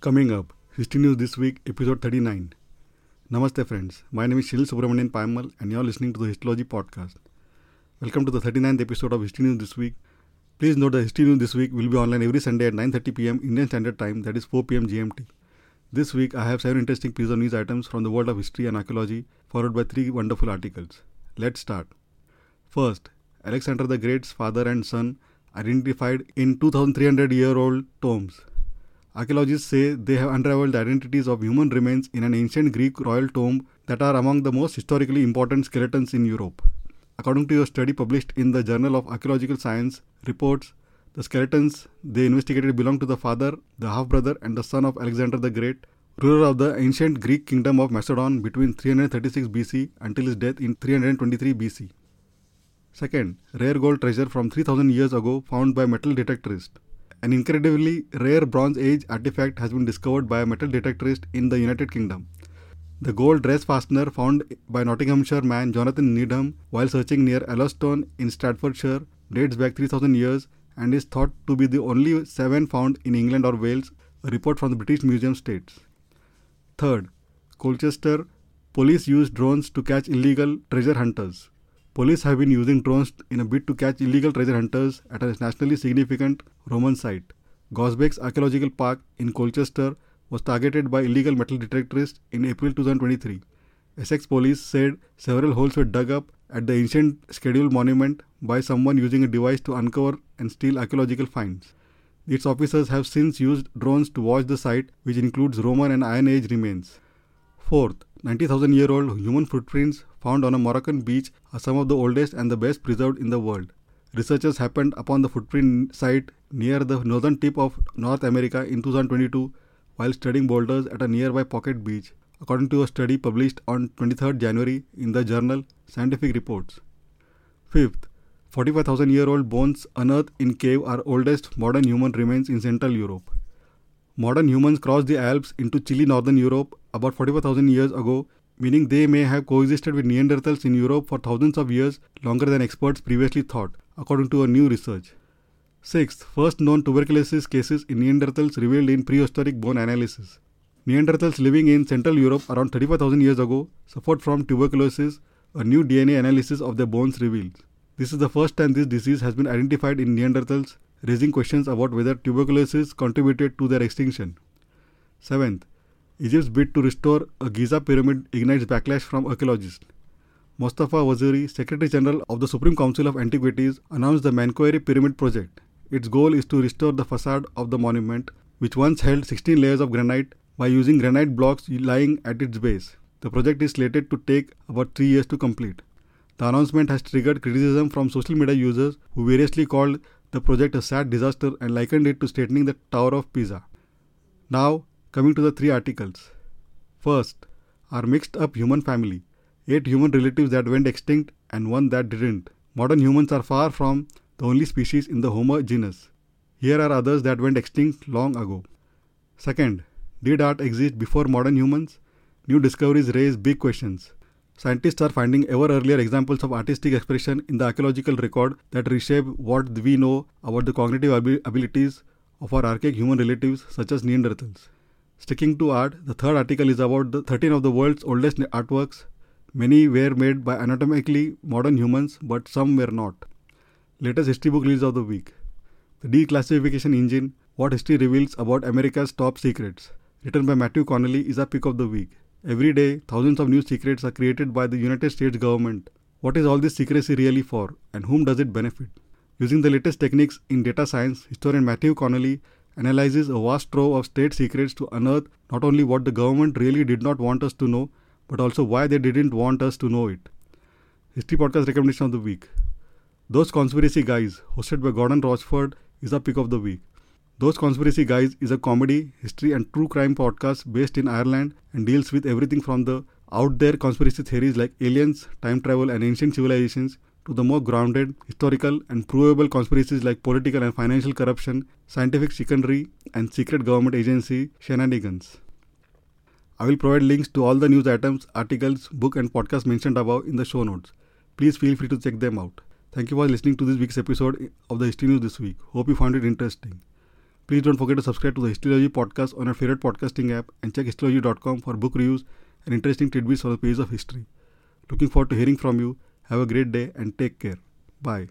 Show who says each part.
Speaker 1: Coming up, History News This Week, episode 39. Namaste, friends. My name is Shil Subramanian Paimal, and you're listening to the Historylogy Podcast. Welcome to the 39th episode of History News This Week. Please note that History News This Week will be online every Sunday at 9.30 pm Indian Standard Time, that is 4 pm GMT. This week, I have seven interesting pieces of news items from the world of history and archaeology, followed by three wonderful articles. Let's start. First, Alexander the Great's father and son identified in 2300 year old tombs. Archaeologists say they have unraveled the identities of human remains in an ancient Greek royal tomb that are among the most historically important skeletons in Europe. According to a study published in the Journal of Archaeological Science, reports the skeletons they investigated belong to the father, the half brother, and the son of Alexander the Great, ruler of the ancient Greek kingdom of Macedon between 336 BC until his death in 323 BC. Second, rare gold treasure from 3000 years ago found by metal detectorist. An incredibly rare Bronze Age artifact has been discovered by a metal detectorist in the United Kingdom. The gold dress fastener found by Nottinghamshire man Jonathan Needham while searching near Ellastone in Staffordshire dates back 3000 years and is thought to be the only seven found in England or Wales, a report from the British Museum states. Third, Colchester police used drones to catch illegal treasure hunters. Police have been using drones in a bid to catch illegal treasure hunters at a nationally significant Roman site. Gosbecks Archaeological Park in Colchester was targeted by illegal metal detectorists in April 2023. Essex police said several holes were dug up at the ancient scheduled monument by someone using a device to uncover and steal archaeological finds. Its officers have since used drones to watch the site, which includes Roman and Iron Age remains. Fourth, 90,000 year old human footprints found on a Moroccan beach are some of the oldest and the best preserved in the world. Researchers happened upon the footprint site near the northern tip of North America in 2022 while studying boulders at a nearby pocket beach, according to a study published on 23 January in the journal Scientific Reports. Fifth, 45,000 year old bones unearthed in cave are oldest modern human remains in Central Europe. Modern humans crossed the Alps into chilly northern Europe about 45,000 years ago, meaning they may have coexisted with Neanderthals in Europe for thousands of years longer than experts previously thought, according to a new research. Sixth, first known tuberculosis cases in Neanderthals revealed in prehistoric bone analysis. Neanderthals living in Central Europe around 35,000 years ago suffered from tuberculosis, a new DNA analysis of their bones reveals. This is the first time this disease has been identified in Neanderthals, raising questions about whether tuberculosis contributed to their extinction. Seventh, Egypt's bid to restore a Giza pyramid ignites backlash from archaeologists. Mustafa Waziri, Secretary General of the Supreme Council of Antiquities, announced the Menkaure Pyramid project. Its goal is to restore the facade of the monument, which once held 16 layers of granite, by using granite blocks lying at its base. The project is slated to take about three years to complete. The announcement has triggered criticism from social media users who variously called the project a sad disaster and likened it to straightening the Tower of Pisa. Now, coming to the three articles. First, our mixed up human family. Eight human relatives that went extinct and one that didn't. Modern humans are far from the only species in the Homo genus. Here are others that went extinct long ago. Second, did art exist before modern humans? New discoveries raise big questions. Scientists are finding ever earlier examples of artistic expression in the archaeological record that reshape what we know about the cognitive ab- abilities of our archaic human relatives such as Neanderthals. Sticking to art, the third article is about the 13 of the world's oldest artworks. Many were made by anatomically modern humans, but some were not. Latest history book release of the week. The Declassification Engine What History Reveals About America's Top Secrets, written by Matthew Connelly, is a pick of the week. Every day, thousands of new secrets are created by the United States government. What is all this secrecy really for, and whom does it benefit? Using the latest techniques in data science, historian Matthew Connelly analyzes a vast trove of state secrets to unearth not only what the government really did not want us to know, but also why they didn't want us to know it. History Podcast recommendation of the week. Those Conspiracy Guys, hosted by Gordon Rochford, is a pick of the week. Those Conspiracy Guys is a comedy, history, and true crime podcast based in Ireland and deals with everything from the out there conspiracy theories like aliens, time travel, and ancient civilizations to the more grounded, historical, and provable conspiracies like political and financial corruption, scientific chicanery, and secret government agency shenanigans. I will provide links to all the news items, articles, book, and podcast mentioned above in the show notes. Please feel free to check them out. Thank you for listening to this week's episode of the History News this week. Hope you found it interesting. Please don't forget to subscribe to the Historylogy podcast on your favorite podcasting app and check historylogy.com for book reviews and interesting tidbits on the pages of history. Looking forward to hearing from you. Have a great day and take care. Bye.